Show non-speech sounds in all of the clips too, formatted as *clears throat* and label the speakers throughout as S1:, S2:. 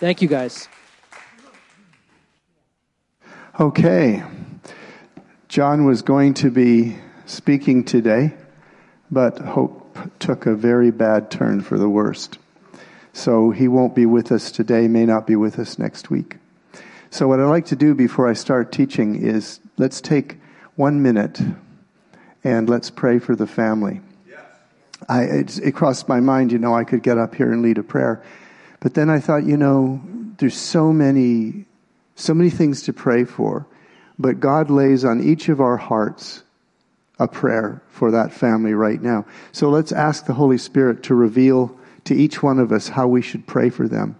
S1: Thank you, guys.
S2: Okay. John was going to be speaking today, but Hope took a very bad turn for the worst. So he won't be with us today, may not be with us next week. So, what I'd like to do before I start teaching is let's take one minute and let's pray for the family. I, it, it crossed my mind, you know, I could get up here and lead a prayer. But then I thought, you know, there's so many, so many things to pray for. But God lays on each of our hearts a prayer for that family right now. So let's ask the Holy Spirit to reveal to each one of us how we should pray for them.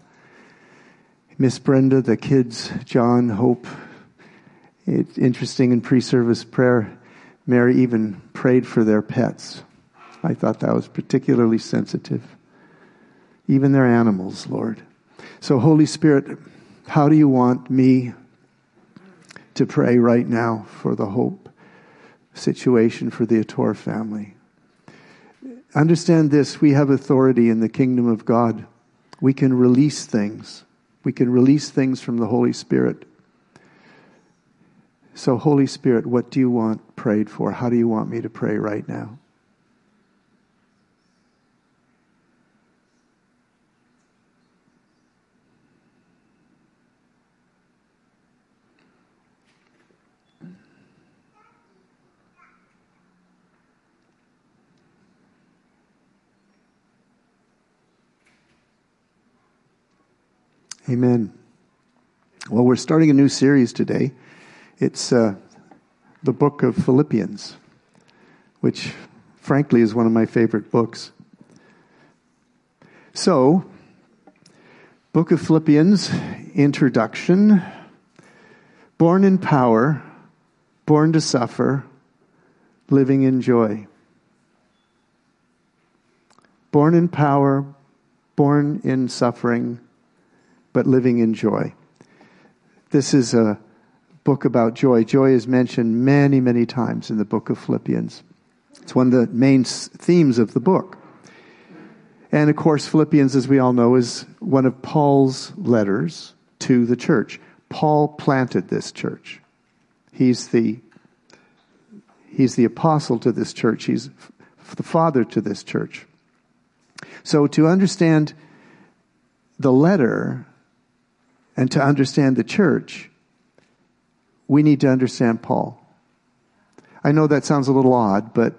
S2: Miss Brenda, the kids, John, Hope. It's interesting in pre service prayer, Mary even prayed for their pets. I thought that was particularly sensitive. Even their animals, Lord. So, Holy Spirit, how do you want me to pray right now for the hope situation for the Ator family? Understand this we have authority in the kingdom of God. We can release things. We can release things from the Holy Spirit. So, Holy Spirit, what do you want prayed for? How do you want me to pray right now? Amen. Well, we're starting a new series today. It's uh, the book of Philippians, which frankly is one of my favorite books. So, book of Philippians, introduction. Born in power, born to suffer, living in joy. Born in power, born in suffering, but living in joy. This is a book about joy. Joy is mentioned many, many times in the book of Philippians. It's one of the main themes of the book. And of course, Philippians, as we all know, is one of Paul's letters to the church. Paul planted this church. He's the, he's the apostle to this church. He's the father to this church. So to understand the letter and to understand the church, we need to understand Paul. I know that sounds a little odd, but,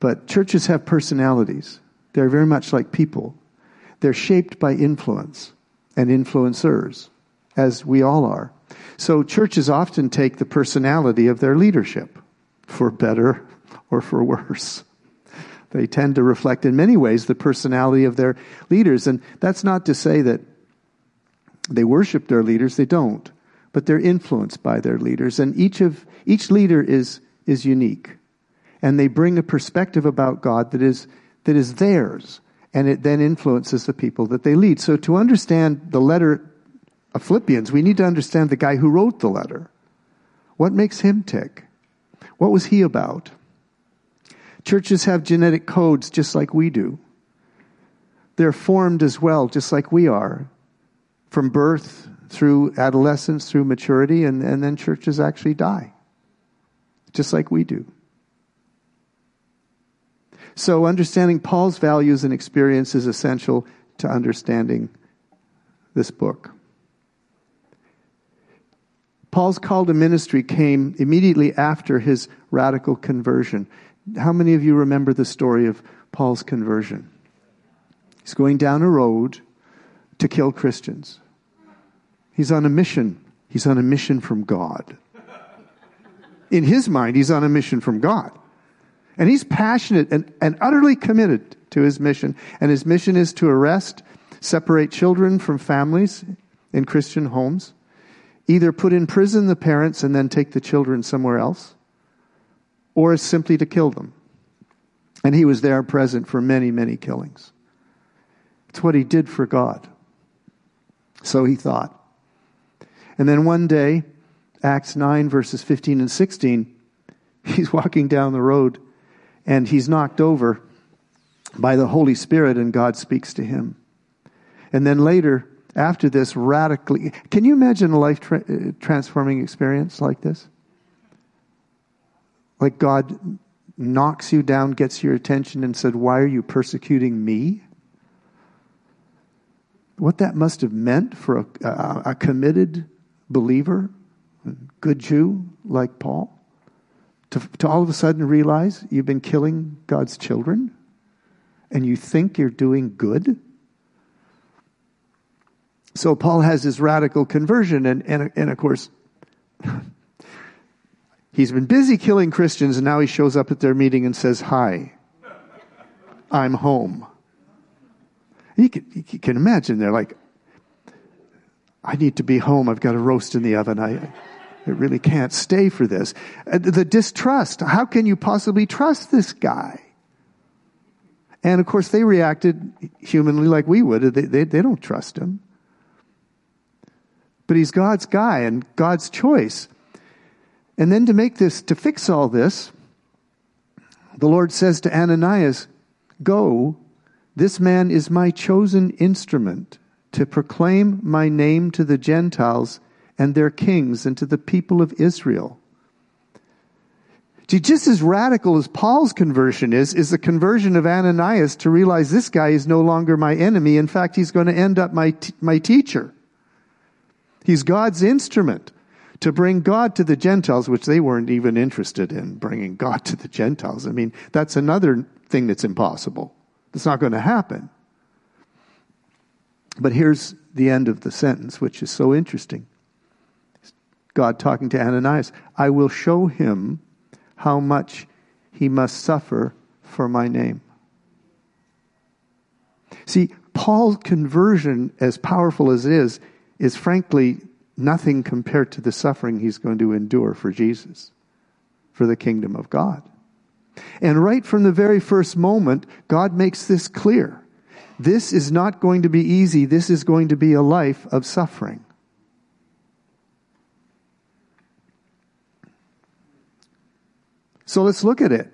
S2: but churches have personalities. They're very much like people. They're shaped by influence and influencers, as we all are. So churches often take the personality of their leadership, for better or for worse. They tend to reflect in many ways the personality of their leaders. And that's not to say that they worship their leaders, they don't. But they're influenced by their leaders. And each of each leader is is unique. And they bring a perspective about God that is that is theirs. And it then influences the people that they lead. So to understand the letter of Philippians, we need to understand the guy who wrote the letter. What makes him tick? What was he about? Churches have genetic codes just like we do. They're formed as well, just like we are from birth through adolescence, through maturity, and, and then churches actually die, just like we do. So, understanding Paul's values and experience is essential to understanding this book. Paul's call to ministry came immediately after his radical conversion. How many of you remember the story of Paul's conversion? He's going down a road to kill Christians. He's on a mission. He's on a mission from God. In his mind, he's on a mission from God. And he's passionate and, and utterly committed to his mission. And his mission is to arrest, separate children from families in Christian homes, either put in prison the parents and then take the children somewhere else, or simply to kill them. And he was there present for many, many killings. It's what he did for God. So he thought. And then one day, Acts 9, verses 15 and 16, he's walking down the road and he's knocked over by the Holy Spirit, and God speaks to him. And then later, after this radically. Can you imagine a life tra- uh, transforming experience like this? Like God knocks you down, gets your attention, and said, Why are you persecuting me? What that must have meant for a, a, a committed believer, good Jew like Paul, to, to all of a sudden realize you've been killing God's children and you think you're doing good? So Paul has his radical conversion, and, and, and of course, *laughs* he's been busy killing Christians, and now he shows up at their meeting and says, Hi, I'm home. You can, you can imagine they're like, I need to be home. I've got a roast in the oven. I, I really can't stay for this. Uh, the distrust. How can you possibly trust this guy? And of course, they reacted humanly like we would. They, they, they don't trust him. But he's God's guy and God's choice. And then to make this, to fix all this, the Lord says to Ananias, Go, this man is my chosen instrument to proclaim my name to the Gentiles and their kings and to the people of Israel. See, just as radical as Paul's conversion is, is the conversion of Ananias to realize this guy is no longer my enemy. In fact, he's going to end up my, t- my teacher. He's God's instrument to bring God to the Gentiles, which they weren't even interested in bringing God to the Gentiles. I mean, that's another thing that's impossible. It's not going to happen. But here's the end of the sentence, which is so interesting. God talking to Ananias I will show him how much he must suffer for my name. See, Paul's conversion, as powerful as it is, is frankly nothing compared to the suffering he's going to endure for Jesus, for the kingdom of God. And right from the very first moment, God makes this clear. This is not going to be easy. This is going to be a life of suffering. So let's look at it.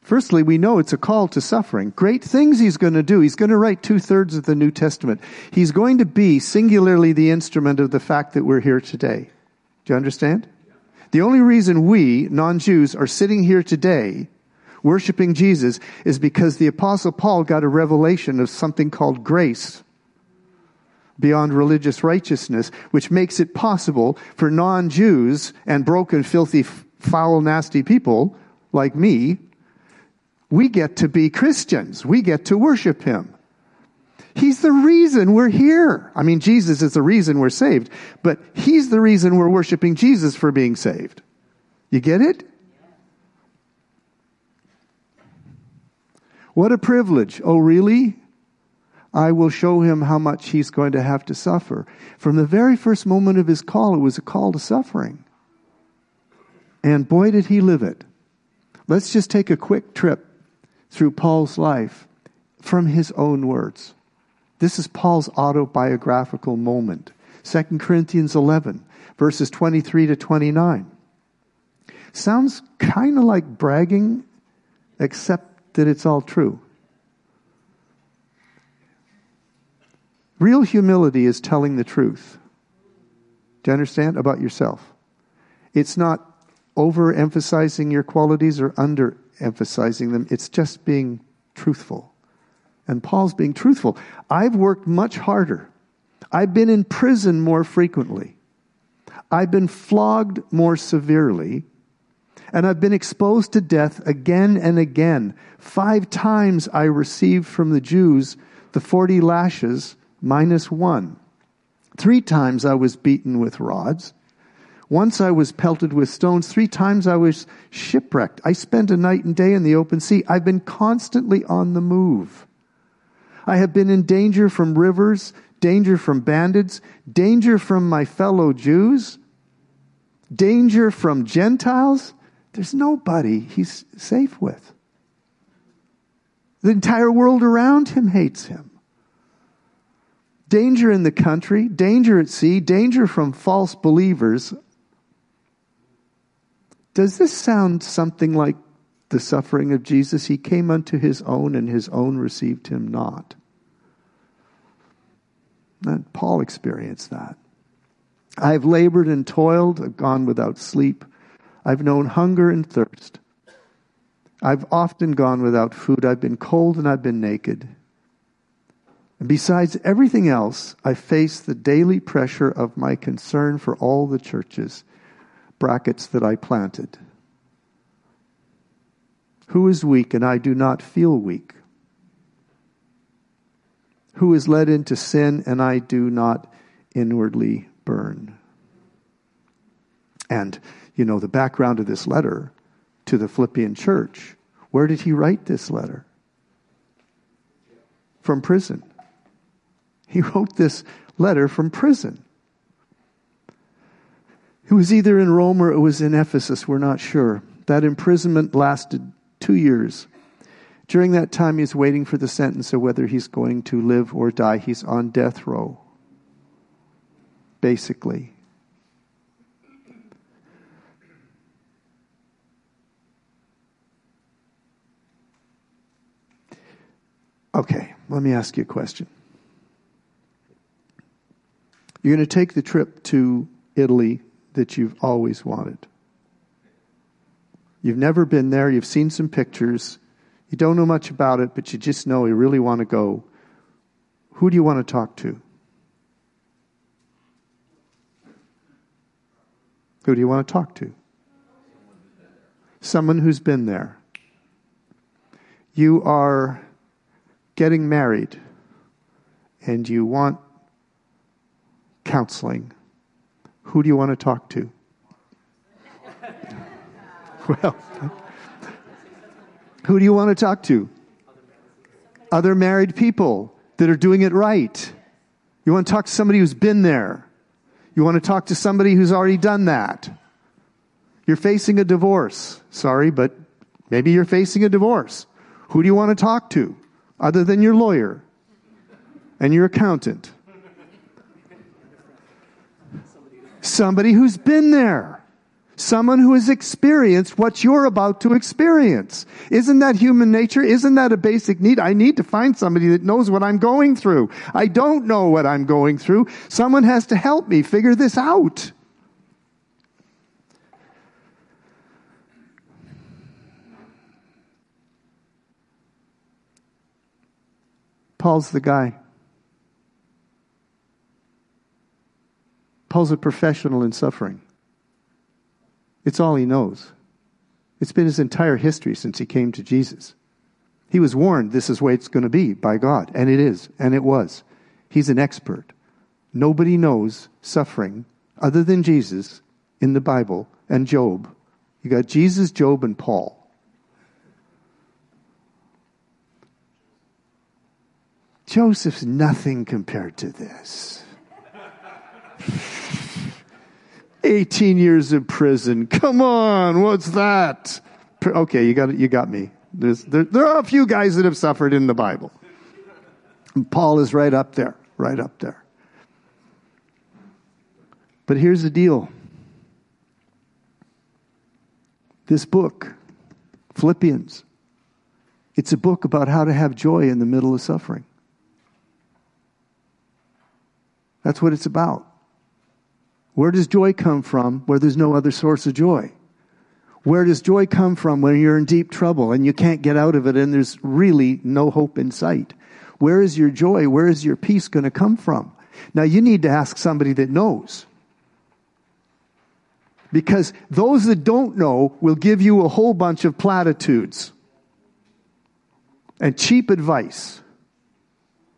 S2: Firstly, we know it's a call to suffering. Great things he's going to do. He's going to write two thirds of the New Testament. He's going to be singularly the instrument of the fact that we're here today. Do you understand? The only reason we, non-Jews, are sitting here today worshiping Jesus is because the apostle Paul got a revelation of something called grace beyond religious righteousness, which makes it possible for non-Jews and broken, filthy, foul, nasty people like me, we get to be Christians. We get to worship Him. He's the reason we're here. I mean, Jesus is the reason we're saved, but He's the reason we're worshiping Jesus for being saved. You get it? What a privilege. Oh, really? I will show him how much he's going to have to suffer. From the very first moment of his call, it was a call to suffering. And boy, did he live it. Let's just take a quick trip through Paul's life from his own words. This is Paul's autobiographical moment. 2 Corinthians 11, verses 23 to 29. Sounds kind of like bragging, except that it's all true. Real humility is telling the truth. Do you understand? About yourself. It's not overemphasizing your qualities or underemphasizing them, it's just being truthful. And Paul's being truthful. I've worked much harder. I've been in prison more frequently. I've been flogged more severely. And I've been exposed to death again and again. Five times I received from the Jews the 40 lashes minus one. Three times I was beaten with rods. Once I was pelted with stones. Three times I was shipwrecked. I spent a night and day in the open sea. I've been constantly on the move. I have been in danger from rivers, danger from bandits, danger from my fellow Jews, danger from Gentiles. There's nobody he's safe with. The entire world around him hates him. Danger in the country, danger at sea, danger from false believers. Does this sound something like the suffering of Jesus? He came unto his own, and his own received him not. And Paul experienced that. I've labored and toiled, I've gone without sleep. I've known hunger and thirst. I've often gone without food. I've been cold and I've been naked. And besides everything else, I face the daily pressure of my concern for all the churches, brackets that I planted. Who is weak and I do not feel weak? Who is led into sin and I do not inwardly burn? And, you know, the background of this letter to the Philippian church, where did he write this letter? From prison. He wrote this letter from prison. It was either in Rome or it was in Ephesus, we're not sure. That imprisonment lasted two years. During that time, he's waiting for the sentence of whether he's going to live or die. He's on death row, basically. Okay, let me ask you a question. You're going to take the trip to Italy that you've always wanted. You've never been there, you've seen some pictures, you don't know much about it, but you just know you really want to go. Who do you want to talk to? Who do you want to talk to? Someone who's been there. You are getting married and you want counseling, who do you want to talk to? *laughs* well, *laughs* who do you want to talk to? Other married people that are doing it right. You want to talk to somebody who's been there. You want to talk to somebody who's already done that. You're facing a divorce. Sorry, but maybe you're facing a divorce. Who do you want to talk to other than your lawyer and your accountant? Somebody who's been there. Someone who has experienced what you're about to experience. Isn't that human nature? Isn't that a basic need? I need to find somebody that knows what I'm going through. I don't know what I'm going through. Someone has to help me figure this out. Paul's the guy. Paul's a professional in suffering. It's all he knows. It's been his entire history since he came to Jesus. He was warned this is the way it's going to be by God, and it is, and it was. He's an expert. Nobody knows suffering other than Jesus in the Bible and Job. You got Jesus, Job, and Paul. Joseph's nothing compared to this. 18 years in prison. Come on, what's that? Okay, you got you got me. There, there are a few guys that have suffered in the Bible. And Paul is right up there, right up there. But here's the deal. This book, Philippians, it's a book about how to have joy in the middle of suffering. That's what it's about. Where does joy come from where there's no other source of joy? Where does joy come from when you're in deep trouble and you can't get out of it and there's really no hope in sight? Where is your joy? Where is your peace going to come from? Now you need to ask somebody that knows. Because those that don't know will give you a whole bunch of platitudes and cheap advice.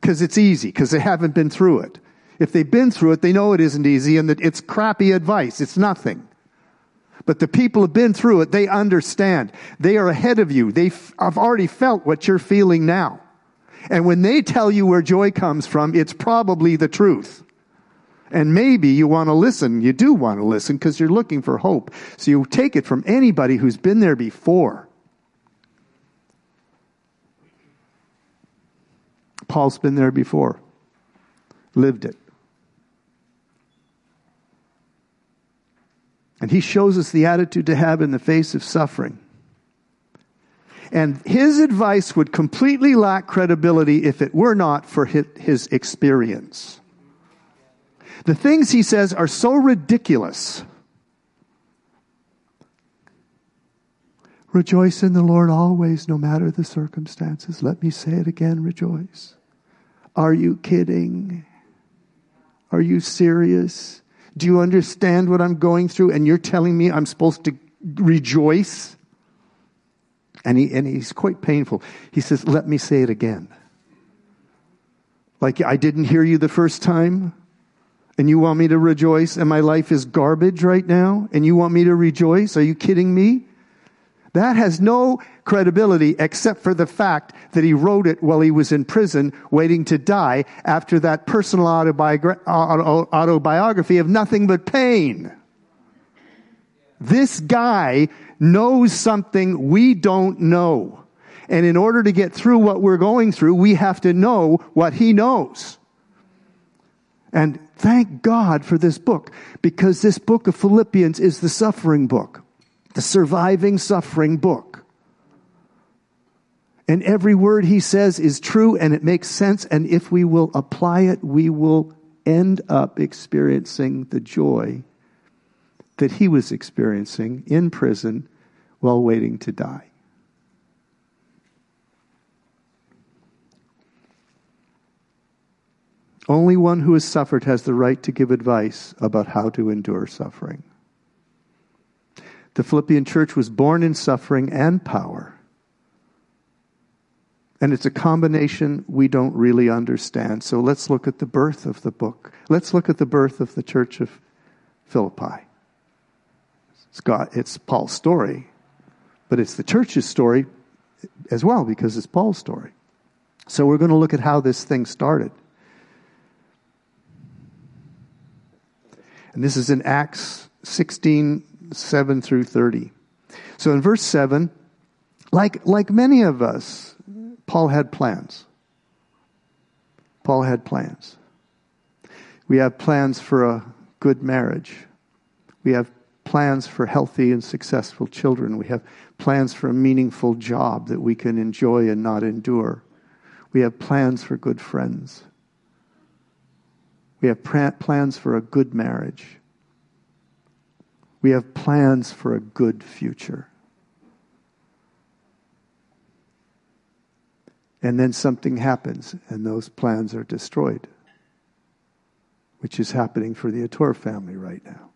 S2: Because it's easy, because they haven't been through it. If they've been through it, they know it isn't easy and that it's crappy advice. It's nothing. But the people who've been through it, they understand. They are ahead of you. They have already felt what you're feeling now. And when they tell you where joy comes from, it's probably the truth. And maybe you want to listen. You do want to listen because you're looking for hope. So you take it from anybody who's been there before. Paul's been there before, lived it. And he shows us the attitude to have in the face of suffering. And his advice would completely lack credibility if it were not for his experience. The things he says are so ridiculous. Rejoice in the Lord always, no matter the circumstances. Let me say it again rejoice. Are you kidding? Are you serious? Do you understand what I'm going through? And you're telling me I'm supposed to rejoice? And, he, and he's quite painful. He says, Let me say it again. Like I didn't hear you the first time, and you want me to rejoice, and my life is garbage right now, and you want me to rejoice? Are you kidding me? That has no credibility except for the fact that he wrote it while he was in prison waiting to die after that personal autobiography of nothing but pain. This guy knows something we don't know. And in order to get through what we're going through, we have to know what he knows. And thank God for this book, because this book of Philippians is the suffering book, the surviving suffering book. And every word he says is true and it makes sense. And if we will apply it, we will end up experiencing the joy that he was experiencing in prison while waiting to die. Only one who has suffered has the right to give advice about how to endure suffering. The Philippian church was born in suffering and power. And it's a combination we don't really understand. So let's look at the birth of the book. Let's look at the birth of the church of Philippi. It's, got, it's Paul's story, but it's the church's story as well because it's Paul's story. So we're going to look at how this thing started. And this is in Acts 16, 7 through 30. So in verse 7, like, like many of us, Paul had plans. Paul had plans. We have plans for a good marriage. We have plans for healthy and successful children. We have plans for a meaningful job that we can enjoy and not endure. We have plans for good friends. We have plans for a good marriage. We have plans for a good future. And then something happens, and those plans are destroyed, which is happening for the Ator family right now.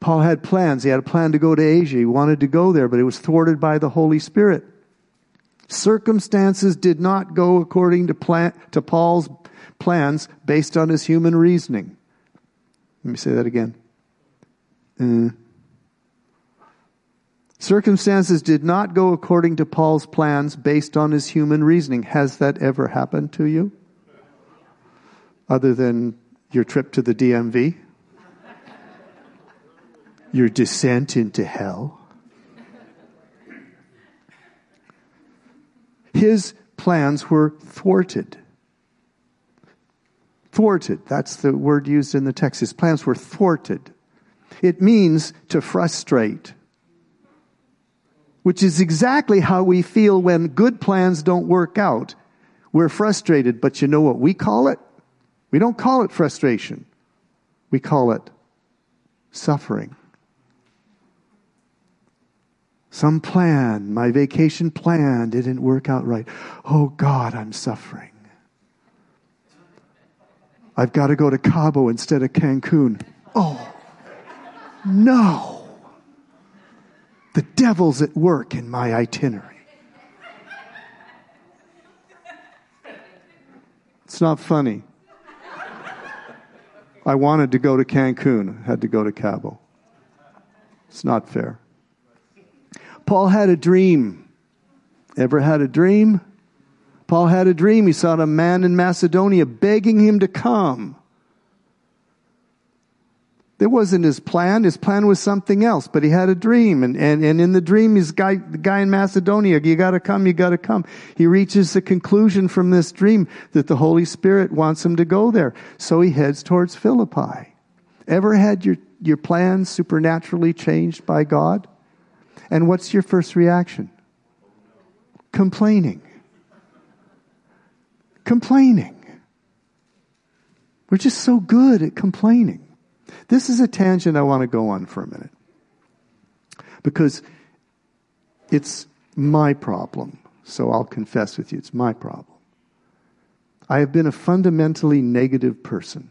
S2: Paul had plans. He had a plan to go to Asia. He wanted to go there, but it was thwarted by the Holy Spirit. Circumstances did not go according to, plan, to Paul's plans based on his human reasoning. Let me say that again. Uh, circumstances did not go according to Paul's plans based on his human reasoning. Has that ever happened to you? Other than your trip to the DMV? Your descent into hell? his plans were thwarted. Thwarted, that's the word used in the text. His plans were thwarted. It means to frustrate, which is exactly how we feel when good plans don't work out. We're frustrated, but you know what we call it? We don't call it frustration, we call it suffering some plan, my vacation plan didn't work out right. Oh God, I'm suffering. I've got to go to Cabo instead of Cancun. Oh, no. The devil's at work in my itinerary. It's not funny. I wanted to go to Cancun, had to go to Cabo. It's not fair. Paul had a dream. Ever had a dream? Paul had a dream. He saw a man in Macedonia begging him to come. It wasn't his plan. His plan was something else, but he had a dream. And, and, and in the dream, he's guy, the guy in Macedonia, you gotta come, you gotta come. He reaches the conclusion from this dream that the Holy Spirit wants him to go there. So he heads towards Philippi. Ever had your, your plans supernaturally changed by God? And what's your first reaction? Complaining. Complaining. We're just so good at complaining. This is a tangent I want to go on for a minute. Because it's my problem. So I'll confess with you, it's my problem. I have been a fundamentally negative person.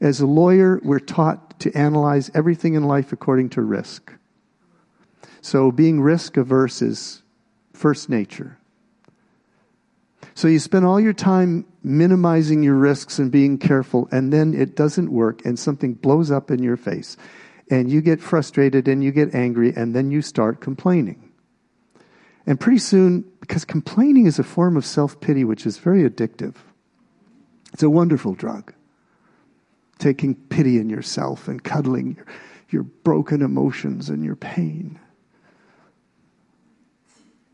S2: As a lawyer, we're taught to analyze everything in life according to risk. So being risk averse is first nature. So you spend all your time minimizing your risks and being careful, and then it doesn't work, and something blows up in your face. And you get frustrated and you get angry, and then you start complaining. And pretty soon, because complaining is a form of self pity which is very addictive, it's a wonderful drug. Taking pity in yourself and cuddling your, your broken emotions and your pain.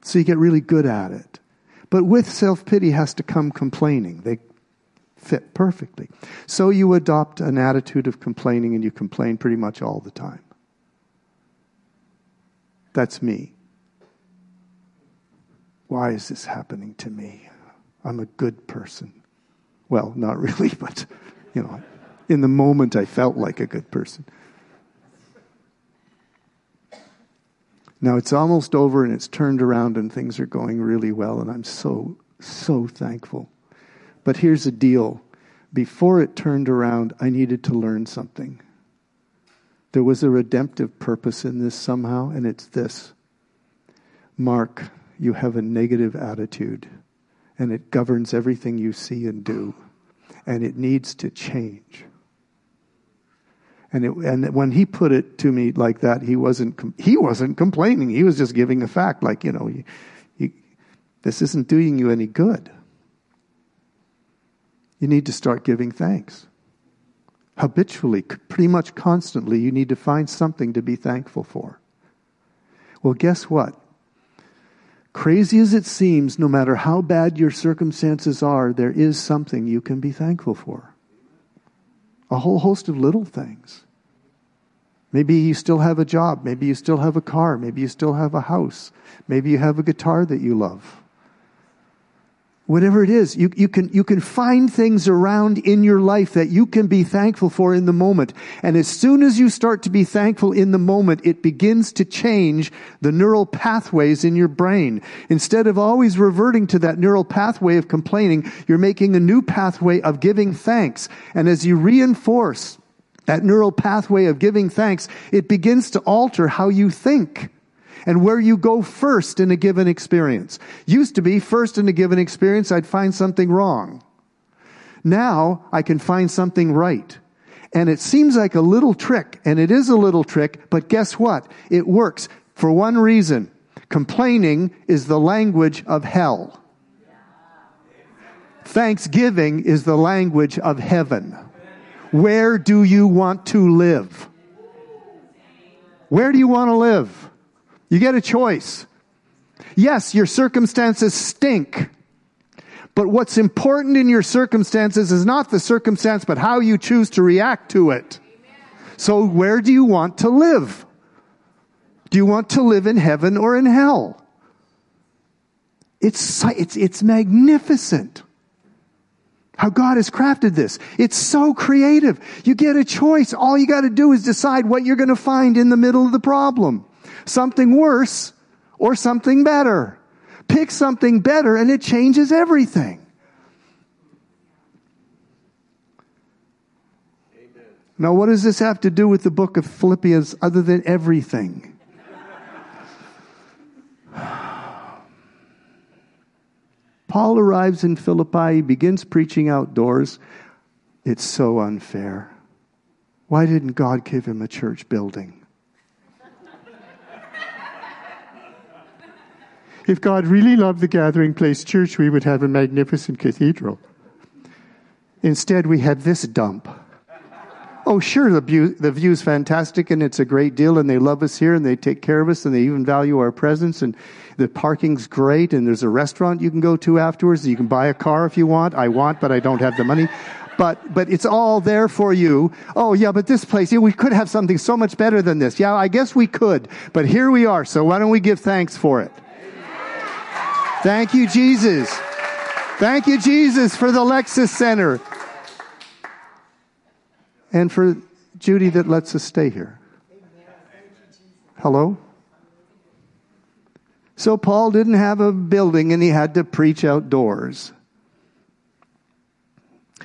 S2: So you get really good at it. But with self pity has to come complaining. They fit perfectly. So you adopt an attitude of complaining and you complain pretty much all the time. That's me. Why is this happening to me? I'm a good person. Well, not *laughs* really, but, you know, in the moment I felt like a good person. Now it's almost over and it's turned around and things are going really well, and I'm so, so thankful. But here's the deal before it turned around, I needed to learn something. There was a redemptive purpose in this somehow, and it's this Mark, you have a negative attitude, and it governs everything you see and do, and it needs to change. And, it, and when he put it to me like that, he wasn't, he wasn't complaining. He was just giving a fact, like, you know, you, you, this isn't doing you any good. You need to start giving thanks. Habitually, pretty much constantly, you need to find something to be thankful for. Well, guess what? Crazy as it seems, no matter how bad your circumstances are, there is something you can be thankful for a whole host of little things. Maybe you still have a job. Maybe you still have a car. Maybe you still have a house. Maybe you have a guitar that you love. Whatever it is, you, you, can, you can find things around in your life that you can be thankful for in the moment. And as soon as you start to be thankful in the moment, it begins to change the neural pathways in your brain. Instead of always reverting to that neural pathway of complaining, you're making a new pathway of giving thanks. And as you reinforce that neural pathway of giving thanks, it begins to alter how you think and where you go first in a given experience. Used to be first in a given experience, I'd find something wrong. Now I can find something right. And it seems like a little trick, and it is a little trick, but guess what? It works for one reason. Complaining is the language of hell. Thanksgiving is the language of heaven. Where do you want to live? Where do you want to live? You get a choice. Yes, your circumstances stink. But what's important in your circumstances is not the circumstance, but how you choose to react to it. So where do you want to live? Do you want to live in heaven or in hell? It's, it's, it's magnificent how God has crafted this. It's so creative. You get a choice. All you got to do is decide what you're going to find in the middle of the problem something worse or something better. Pick something better and it changes everything. Amen. Now, what does this have to do with the book of Philippians other than everything? *sighs* Paul arrives in Philippi, he begins preaching outdoors. It's so unfair. Why didn't God give him a church building? If God really loved the Gathering Place Church, we would have a magnificent cathedral. Instead, we had this dump. Oh, sure, the, view, the view's fantastic and it's a great deal, and they love us here and they take care of us and they even value our presence, and the parking's great, and there's a restaurant you can go to afterwards. You can buy a car if you want. I want, but I don't have the money. But, but it's all there for you. Oh, yeah, but this place, yeah, we could have something so much better than this. Yeah, I guess we could, but here we are, so why don't we give thanks for it? Thank you, Jesus. Thank you, Jesus, for the Lexus Center. and for Judy that lets us stay here. Hello? So Paul didn't have a building and he had to preach outdoors.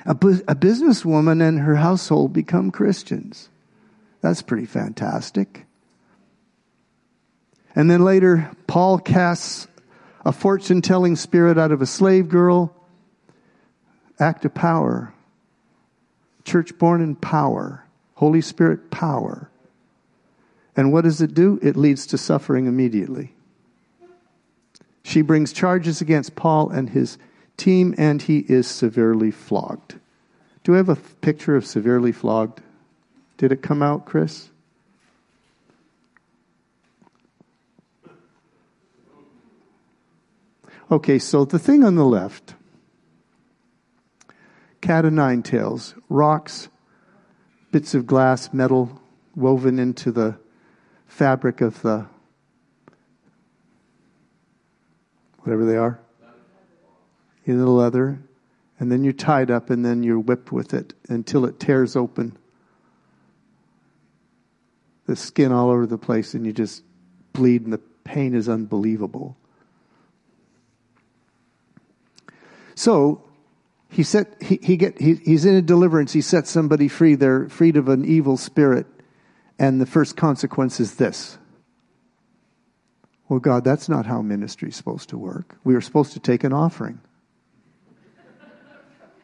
S2: A, bu- a businesswoman and her household become Christians. That's pretty fantastic. And then later, Paul casts a fortune telling spirit out of a slave girl. Act of power. Church born in power. Holy Spirit power. And what does it do? It leads to suffering immediately. She brings charges against Paul and his team, and he is severely flogged. Do we have a picture of severely flogged? Did it come out, Chris? Okay, so the thing on the left, cat o' nine tails, rocks, bits of glass, metal woven into the fabric of the whatever they are, in the leather, and then you're tied up and then you're whipped with it until it tears open the skin all over the place and you just bleed and the pain is unbelievable. So he set he, he get he, he's in a deliverance. He sets somebody free. They're freed of an evil spirit, and the first consequence is this. Well, God, that's not how ministry is supposed to work. We were supposed to take an offering,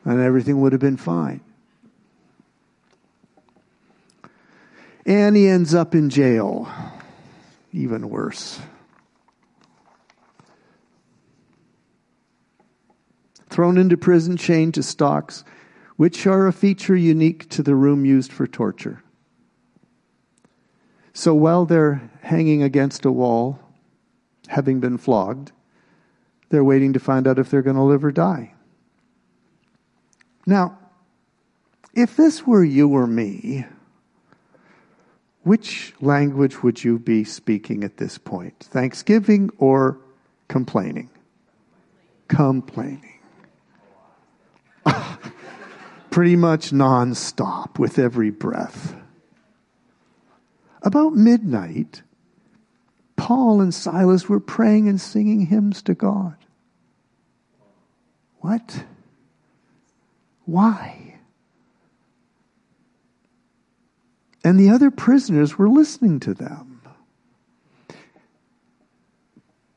S2: and everything would have been fine. And he ends up in jail. Even worse. Thrown into prison, chained to stocks, which are a feature unique to the room used for torture. So while they're hanging against a wall, having been flogged, they're waiting to find out if they're going to live or die. Now, if this were you or me, which language would you be speaking at this point? Thanksgiving or complaining? Complaining. *laughs* pretty much nonstop with every breath. About midnight, Paul and Silas were praying and singing hymns to God. What? Why? And the other prisoners were listening to them.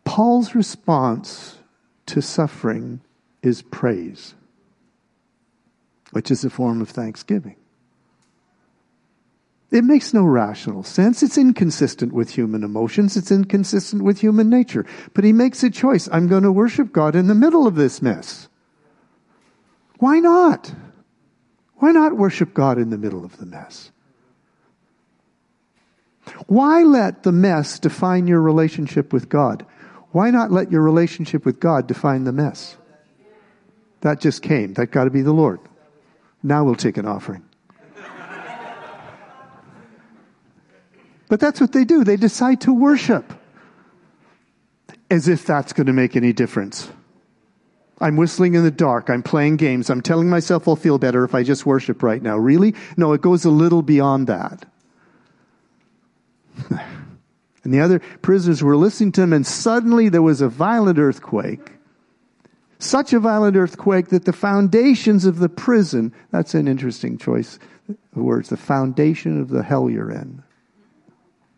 S2: Paul's response to suffering is praise which is a form of thanksgiving. It makes no rational sense. It's inconsistent with human emotions. It's inconsistent with human nature. But he makes a choice. I'm going to worship God in the middle of this mess. Why not? Why not worship God in the middle of the mess? Why let the mess define your relationship with God? Why not let your relationship with God define the mess? That just came. That got to be the Lord. Now we'll take an offering. But that's what they do. They decide to worship as if that's going to make any difference. I'm whistling in the dark. I'm playing games. I'm telling myself I'll feel better if I just worship right now. Really? No, it goes a little beyond that. *laughs* and the other prisoners were listening to him, and suddenly there was a violent earthquake such a violent earthquake that the foundations of the prison, that's an interesting choice of words, the foundation of the hell you're in,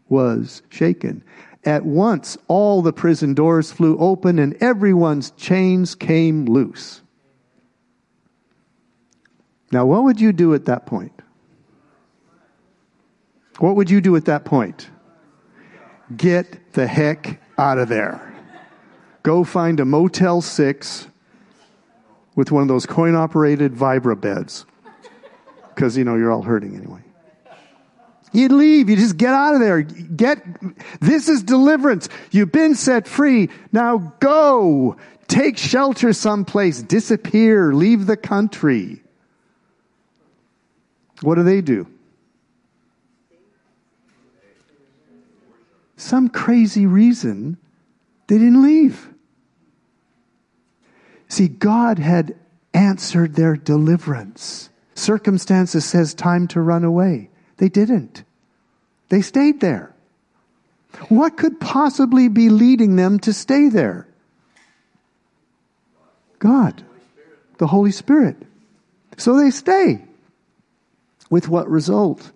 S2: was shaken. At once, all the prison doors flew open and everyone's chains came loose. Now, what would you do at that point? What would you do at that point? Get the heck out of there. Go find a Motel 6 with one of those coin operated Vibra beds. Because, you know, you're all hurting anyway. You leave. You just get out of there. Get, this is deliverance. You've been set free. Now go. Take shelter someplace. Disappear. Leave the country. What do they do? Some crazy reason they didn't leave. See, God had answered their deliverance. Circumstances says time to run away. They didn't. They stayed there. What could possibly be leading them to stay there? God, the Holy Spirit. So they stay. With what result?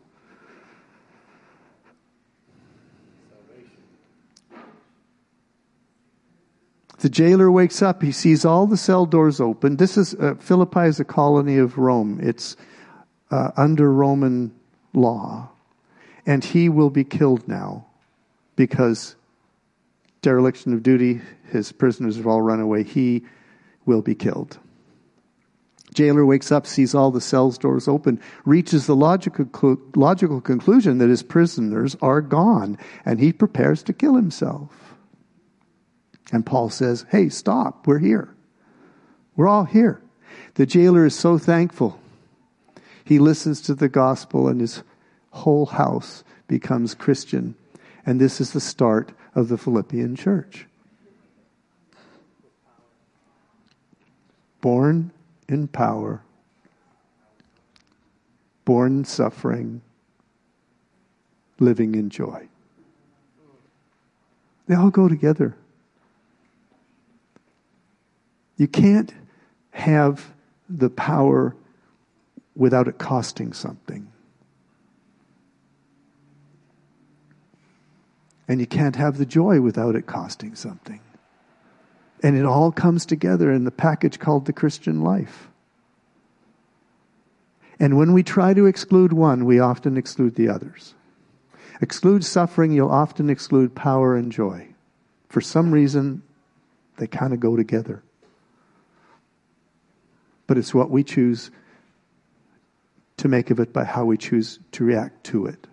S2: The jailer wakes up. He sees all the cell doors open. This is uh, Philippi is a colony of Rome. It's uh, under Roman law, and he will be killed now because dereliction of duty. His prisoners have all run away. He will be killed. Jailer wakes up, sees all the cells doors open, reaches the logical, logical conclusion that his prisoners are gone, and he prepares to kill himself. And Paul says, Hey, stop, we're here. We're all here. The jailer is so thankful. He listens to the gospel, and his whole house becomes Christian. And this is the start of the Philippian church. Born in power, born in suffering, living in joy. They all go together. You can't have the power without it costing something. And you can't have the joy without it costing something. And it all comes together in the package called the Christian life. And when we try to exclude one, we often exclude the others. Exclude suffering, you'll often exclude power and joy. For some reason, they kind of go together but it's what we choose to make of it by how we choose to react to it.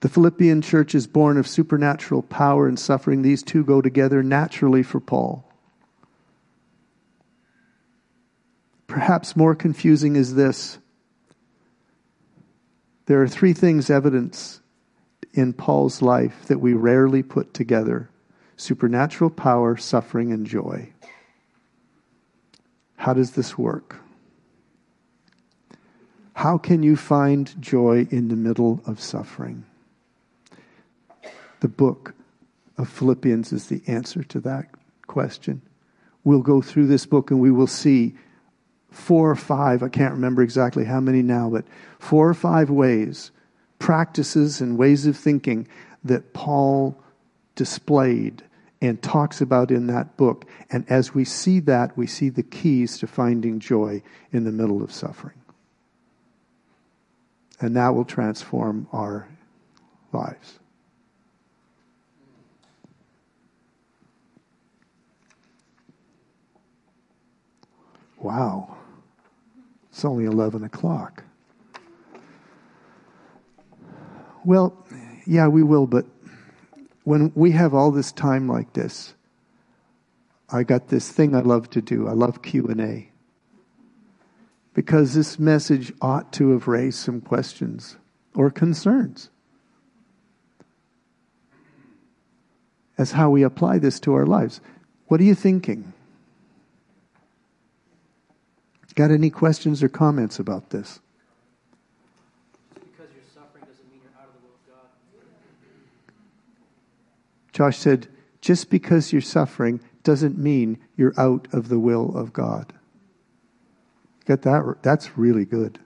S2: The Philippian church is born of supernatural power and suffering. These two go together naturally for Paul. Perhaps more confusing is this. There are three things evidence in Paul's life that we rarely put together supernatural power, suffering, and joy. How does this work? How can you find joy in the middle of suffering? The book of Philippians is the answer to that question. We'll go through this book and we will see four or five, I can't remember exactly how many now, but four or five ways, practices, and ways of thinking that Paul displayed and talks about in that book. And as we see that, we see the keys to finding joy in the middle of suffering. And that will transform our lives. Wow. It's only 11 o'clock. Well, yeah, we will, but when we have all this time like this, I got this thing I love to do. I love Q&A. Because this message ought to have raised some questions or concerns as how we apply this to our lives. What are you thinking? Got any questions or comments about this? Josh said, just because you're suffering doesn't mean you're out of the will of God. Get that? That's really good.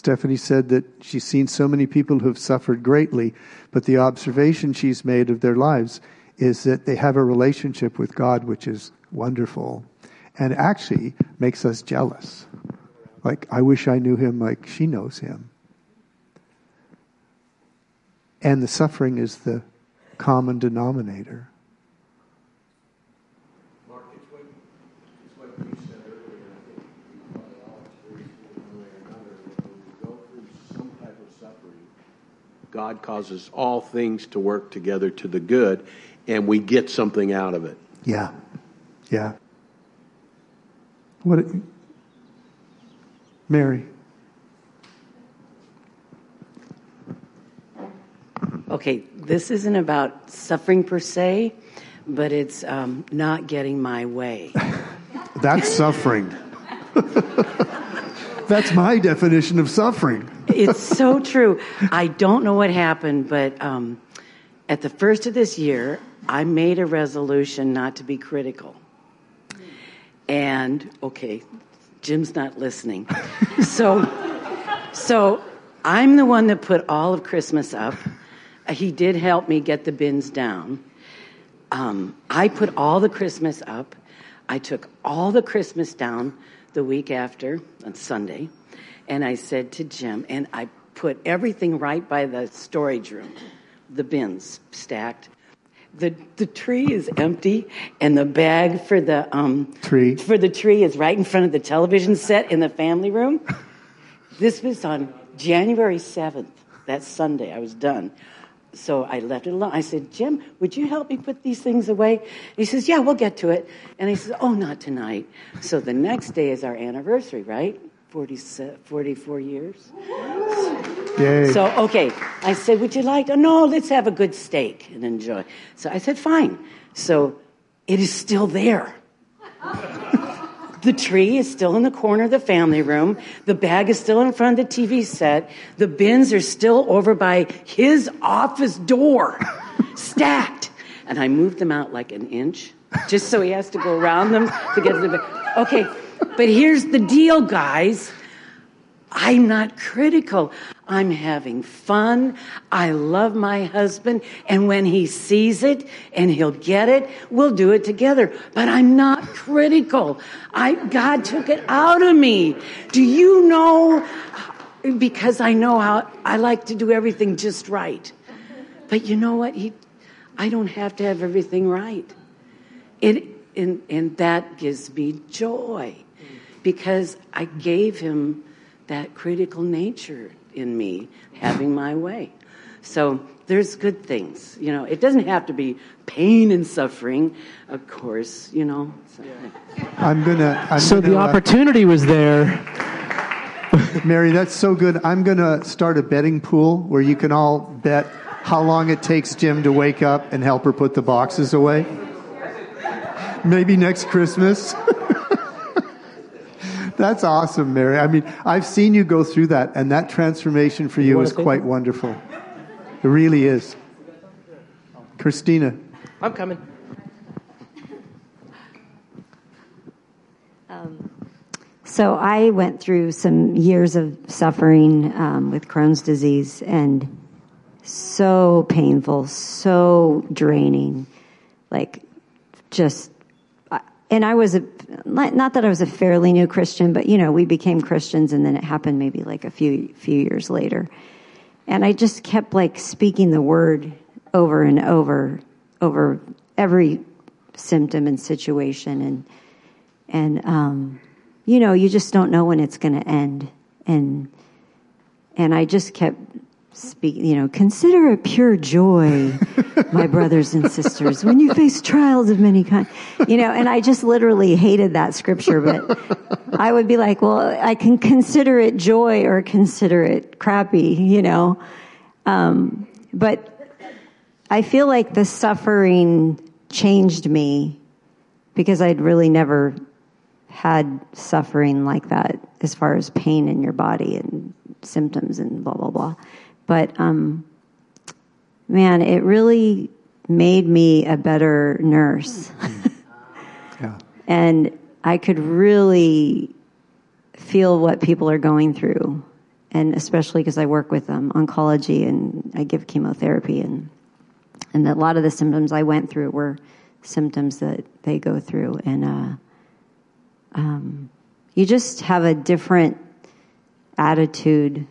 S2: Stephanie said that she's seen so many people who've suffered greatly, but the observation she's made of their lives is that they have a relationship with God which is wonderful and actually makes us jealous. Like, I wish I knew him like she knows him. And the suffering is the common denominator.
S1: God causes all things to work together to the good, and we get something out of it.
S2: Yeah. Yeah. What? Mary.
S3: Okay, this isn't about suffering per se, but it's um, not getting my way. *laughs*
S2: That's suffering. *laughs* That's my definition of suffering.
S3: It's so true. I don't know what happened, but um, at the first of this year, I made a resolution not to be critical. And okay, Jim's not listening. so, so I'm the one that put all of Christmas up. He did help me get the bins down. Um, I put all the Christmas up. I took all the Christmas down the week after on Sunday, and I said to Jim, and I put everything right by the storage room, the bins stacked. The the tree is empty, and the bag for the um,
S2: tree
S3: for the tree is right in front of the television set in the family room. this was on January seventh. That Sunday, I was done. So I left it alone. I said, Jim, would you help me put these things away? he says, Yeah, we'll get to it. And he says, Oh, not tonight. So the next day is our anniversary, right? 40, 44 years.
S2: Yay.
S3: So, okay. I said, Would you like Oh, No, let's have a good steak and enjoy. So I said, Fine. So it is still there. The tree is still in the corner of the family room. The bag is still in front of the TV set. The bins are still over by his office door, stacked. And I moved them out like an inch, just so he has to go around them to get to the bag. Okay, but here's the deal, guys. I'm not critical. I'm having fun. I love my husband. And when he sees it and he'll get it, we'll do it together. But I'm not critical. I, God took it out of me. Do you know? Because I know how I like to do everything just right. But you know what? He, I don't have to have everything right. It, and, and that gives me joy because I gave him that critical nature in me having my way. So there's good things. You know, it doesn't have to be pain and suffering, of course, you know. So,
S2: I'm gonna.
S4: So
S2: gonna,
S4: the opportunity uh, was there.
S2: Mary, that's so good. I'm gonna start a betting pool where you can all bet how long it takes Jim to wake up and help her put the boxes away. Maybe next Christmas. *laughs* That's awesome, Mary. I mean, I've seen you go through that, and that transformation for you, you is quite wonderful. It really is. Christina.
S4: I'm coming.
S5: Um, so I went through some years of suffering um, with Crohn's disease, and so painful, so draining, like just and I was a, not that I was a fairly new Christian, but you know, we became Christians and then it happened maybe like a few, few years later. And I just kept like speaking the word over and over, over every symptom and situation. And, and, um, you know, you just don't know when it's going to end. And, and I just kept speak, you know, consider it pure joy, *laughs* my brothers and sisters, when you face trials of many kinds. You know, and I just literally hated that scripture, but I would be like, well, I can consider it joy or consider it crappy, you know. Um, but I feel like the suffering changed me because I'd really never had suffering like that as far as pain in your body and symptoms and blah blah blah but um, man, it really made me a better nurse. *laughs* yeah. And I could really feel what people are going through. And especially because I work with um, oncology and I give chemotherapy, and and a lot of the symptoms I went through were symptoms that they go through, and uh, um, you just have a different attitude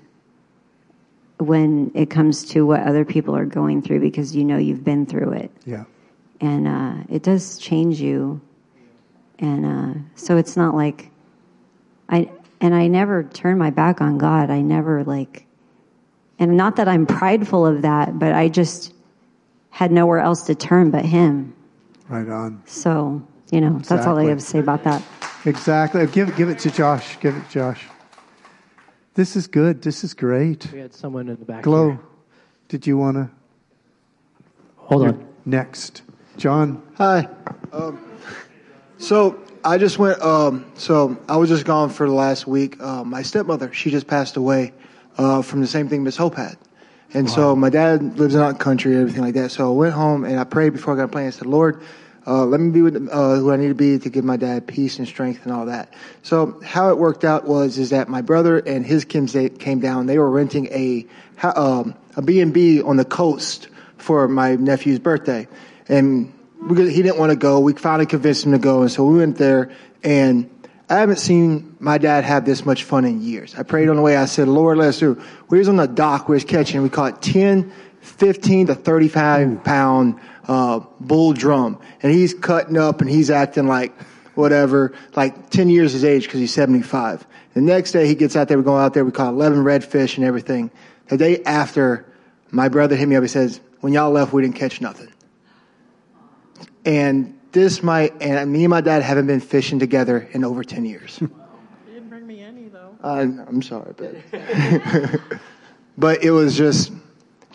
S5: when it comes to what other people are going through because you know you've been through it.
S2: Yeah.
S5: And uh, it does change you. And uh, so it's not like I and I never turn my back on God. I never like And not that I'm prideful of that, but I just had nowhere else to turn but him.
S2: Right on.
S5: So, you know, that's all I have to say about that.
S2: Exactly. Give, give it to Josh. Give it to Josh. This is good. This is great.
S4: We had someone in the back.
S2: Glow,
S4: here.
S2: did you want to?
S4: Hold on.
S2: Next. John.
S6: Hi. Um, so I just went. Um, so I was just gone for the last week. Uh, my stepmother, she just passed away uh, from the same thing Miss Hope had, and so my dad lives in out country and everything like that. So I went home and I prayed before I got a plane. I said, Lord. Uh, let me be with uh, who I need to be to give my dad peace and strength and all that. So how it worked out was is that my brother and his kids came down. They were renting a um, a B and B on the coast for my nephew's birthday, and we, he didn't want to go. We finally convinced him to go, and so we went there. And I haven't seen my dad have this much fun in years. I prayed on the way. I said, Lord, let us do. We was on the dock. We was catching. We caught 10, 15 to 35 pound uh, bull drum, and he's cutting up and he's acting like whatever, like 10 years his age because he's 75. The next day he gets out there. We go out there. We caught 11 redfish and everything. The day after, my brother hit me up. He says, "When y'all left, we didn't catch nothing." And this might, and me and my dad haven't been fishing together in over 10 years. *laughs*
S7: You didn't bring me any though.
S6: I, I'm sorry, babe. *laughs* but it was just,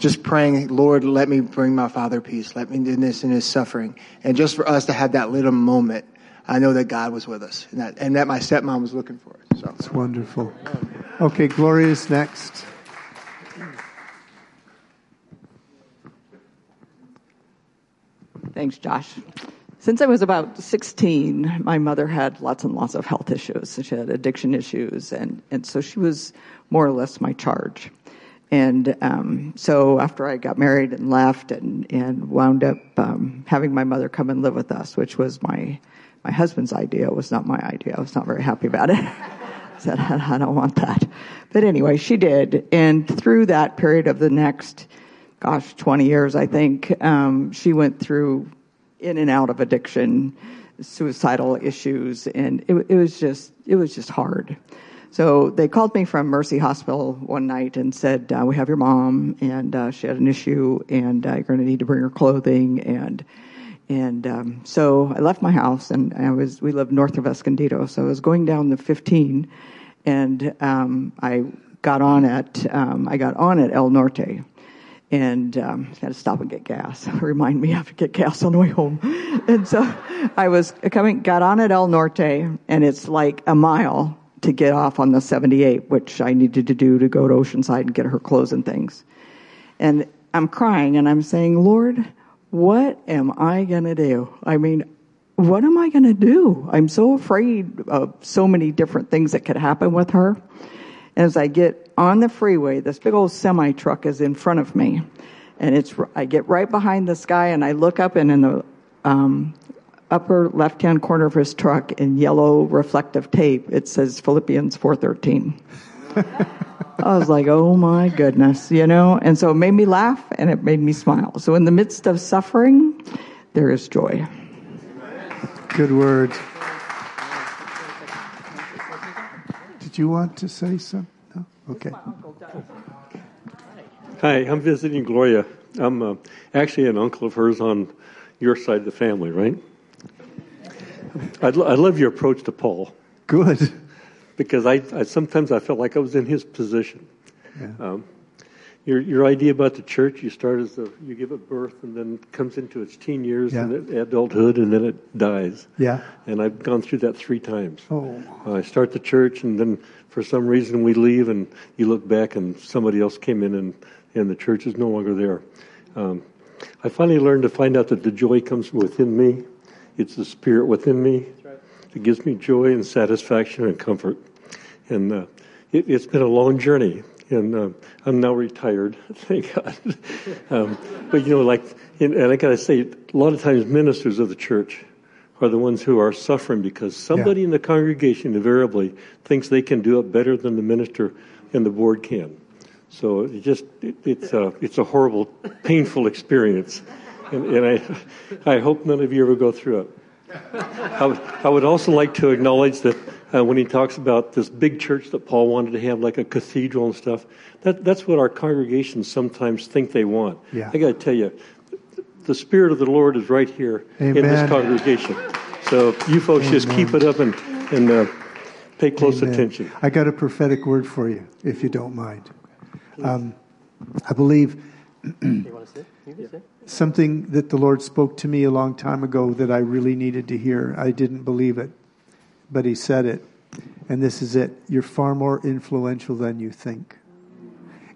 S6: just praying, Lord, let me bring my father peace. Let me do this in his suffering. And just for us to have that little moment, I know that God was with us and that, and that my stepmom was looking for it. So.
S2: It's wonderful. Okay, Gloria's next.
S7: Thanks, Josh. Since I was about 16, my mother had lots and lots of health issues. She had addiction issues, and, and so she was more or less my charge. And um, so after I got married and left and, and wound up um, having my mother come and live with us, which was my, my husband's idea, it was not my idea. I was not very happy about it. *laughs* I said, I don't want that. But anyway, she did. And through that period of the next, gosh, 20 years, I think, um, she went through in and out of addiction, suicidal issues, and it, it was just, it was just hard. So they called me from Mercy Hospital one night and said, uh, "We have your mom, and uh, she had an issue, and uh, you're going to need to bring her clothing." And and um, so I left my house, and I was we lived north of Escondido, so I was going down the 15, and um, I got on at um, I got on at El Norte, and um, had to stop and get gas. *laughs* Remind me I have to get gas on the way home. And so I was coming, got on at El Norte, and it's like a mile to get off on the 78, which I needed to do to go to Oceanside and get her clothes and things. And I'm crying and I'm saying, Lord, what am I going to do? I mean, what am I going to do? I'm so afraid of so many different things that could happen with her. As I get on the freeway, this big old semi truck is in front of me. And it's, I get right behind this guy and I look up and in the, um, upper left hand corner of his truck in yellow reflective tape, it says Philippians 413. *laughs* I was like, oh my goodness, you know? And so it made me laugh and it made me smile. So in the midst of suffering, there is joy.
S2: Good word. Did you want to say something? No? Okay.
S8: Hi, I'm visiting Gloria. I'm uh, actually an uncle of hers on your side of the family, right? I, I love your approach to Paul
S2: Good.
S8: because I, I sometimes I felt like I was in his position. Um, your your idea about the church, you start as a, you give it birth and then comes into its teen years and
S2: Yeah.
S8: it, adulthood and then it dies.
S2: Yeah.
S8: And I've gone through that three times.
S2: Oh.
S8: Uh, I start the church, and then for some reason we leave, and you look back, and somebody else came in, and, and the church is no longer there. Um, I finally learned to find out that the joy comes within me. It's the spirit within me that gives me joy and satisfaction and comfort. And uh, it, it's been a long journey, and uh, I'm now retired, *laughs* thank God. um, but you know, like, and, and I gotta say, a lot of times ministers of the church are the ones who are suffering because somebody in the congregation invariably thinks they can do it better than the minister and the board can. So it just it, it's a it's a horrible, painful experience, and, and I I hope none of you ever go through it. I would, I would also like to acknowledge that uh, when he talks about this big church that Paul wanted to have, like a cathedral and stuff. That, that's what our congregations sometimes think they want.
S2: Yeah.
S8: I got to tell you, the Spirit of the Lord is right here in this congregation. So you folks just keep it up and, and uh, pay close
S2: Amen.
S8: attention.
S2: I got a prophetic word for you, if you don't mind. Um, I believe *clears throat*
S4: You want to sit? You can sit.
S2: Something that the Lord spoke to me a long time ago that I really needed to hear. I didn't believe it, but He said it. And this is it. You're far more influential than you think.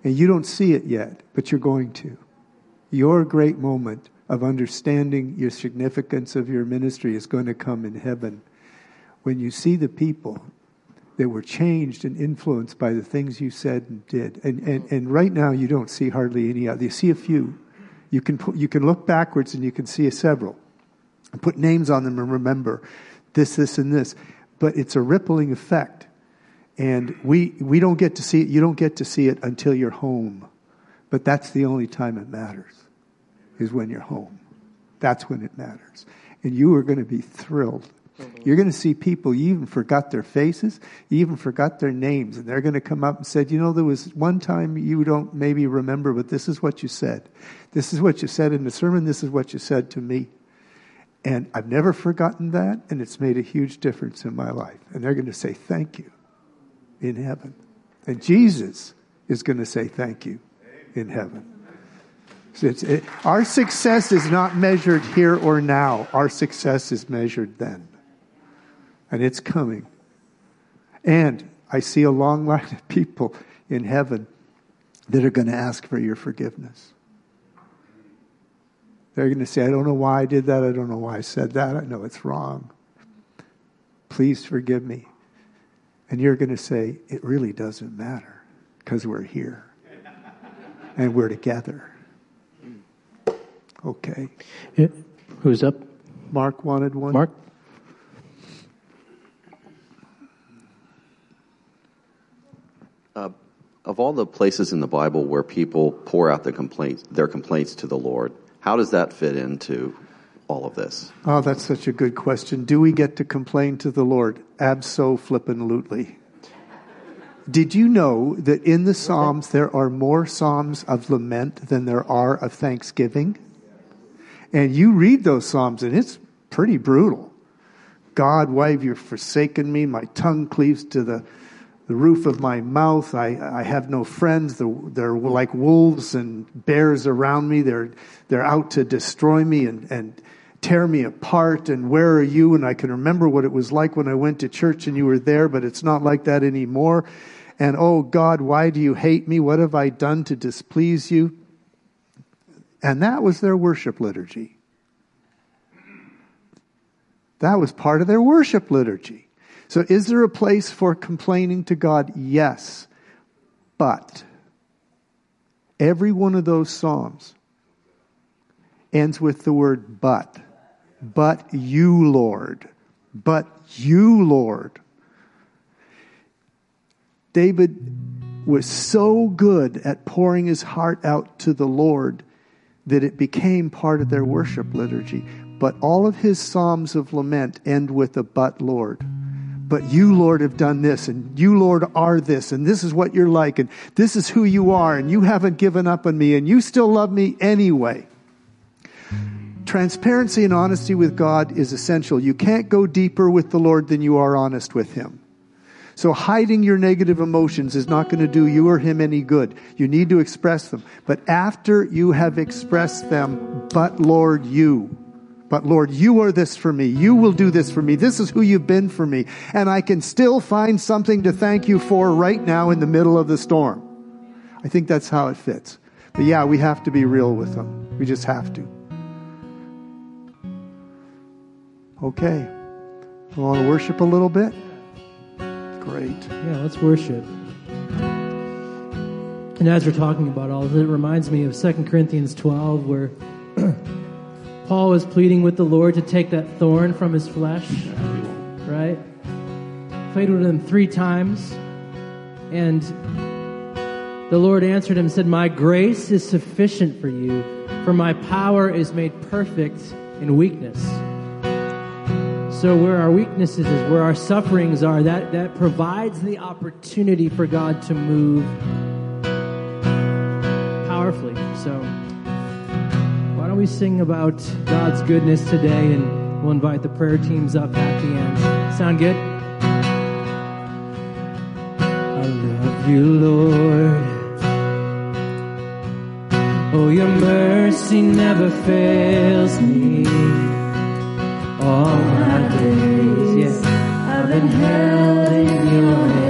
S2: And you don't see it yet, but you're going to. Your great moment of understanding your significance of your ministry is going to come in heaven when you see the people that were changed and influenced by the things you said and did. And, and, and right now, you don't see hardly any other. You see a few. You can, put, you can look backwards and you can see several. Put names on them and remember this, this, and this. But it's a rippling effect. And we, we don't get to see it. You don't get to see it until you're home. But that's the only time it matters, is when you're home. That's when it matters. And you are going to be thrilled. You're going to see people, you even forgot their faces, you even forgot their names, and they're going to come up and said, you know, there was one time you don't maybe remember, but this is what you said. This is what you said in the sermon, this is what you said to me. And I've never forgotten that, and it's made a huge difference in my life. And they're going to say thank you in heaven. And Jesus is going to say thank you in heaven. It, our success is not measured here or now. Our success is measured then. And it's coming. And I see a long line of people in heaven that are going to ask for your forgiveness. They're going to say, I don't know why I did that. I don't know why I said that. I know it's wrong. Please forgive me. And you're going to say, it really doesn't matter because we're here *laughs* and we're together. Okay.
S4: Who's up?
S2: Mark wanted one.
S4: Mark?
S9: Uh, of all the places in the Bible where people pour out their complaints, their complaints to the Lord, how does that fit into all of this?
S2: Oh, that's such a good question. Do we get to complain to the Lord? Abso flippin' Did you know that in the Psalms there are more Psalms of lament than there are of thanksgiving? And you read those Psalms and it's pretty brutal. God, why have you forsaken me? My tongue cleaves to the, the roof of my mouth. I, I have no friends. They're, they're like wolves and bears around me. They're, they're out to destroy me and, and tear me apart. And where are you? And I can remember what it was like when I went to church and you were there, but it's not like that anymore. And oh God, why do you hate me? What have I done to displease you? And that was their worship liturgy. That was part of their worship liturgy. So, is there a place for complaining to God? Yes. But every one of those Psalms ends with the word but. But you, Lord. But you, Lord. David was so good at pouring his heart out to the Lord that it became part of their worship liturgy. But all of his psalms of lament end with a but, Lord. But you, Lord, have done this, and you, Lord, are this, and this is what you're like, and this is who you are, and you haven't given up on me, and you still love me anyway. Transparency and honesty with God is essential. You can't go deeper with the Lord than you are honest with Him. So hiding your negative emotions is not going to do you or him any good. You need to express them. But after you have expressed them, but Lord, you, but Lord, you are this for me. You will do this for me. This is who you've been for me. And I can still find something to thank you for right now in the middle of the storm. I think that's how it fits. But yeah, we have to be real with them. We just have to. Okay. I want to worship a little bit. Great.
S4: Yeah, let's worship. And as we're talking about all of it, it reminds me of 2 Corinthians 12, where Paul was pleading with the Lord to take that thorn from his flesh, right? Played with him three times. And the Lord answered him and said, My grace is sufficient for you, for my power is made perfect in weakness. So, where our weaknesses is, where our sufferings are, that, that provides the opportunity for God to move powerfully. So, we sing about God's goodness today and we'll invite the prayer teams up at the end. Sound good? I love you, Lord. Oh, your mercy never fails me. All my days, yeah, I've been held in your hands.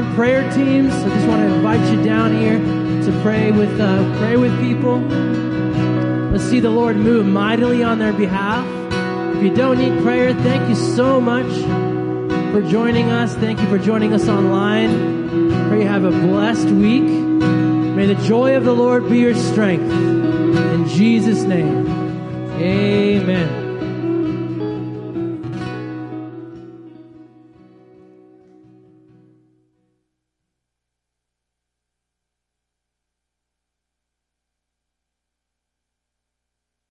S4: on prayer teams. I just want to invite you down here to pray with uh, pray with people. Let's see the Lord move mightily on their behalf. If you don't need prayer, thank you so much for joining us. Thank you for joining us online. Pray you have a blessed week. May the joy of the Lord be your strength. In Jesus' name, amen.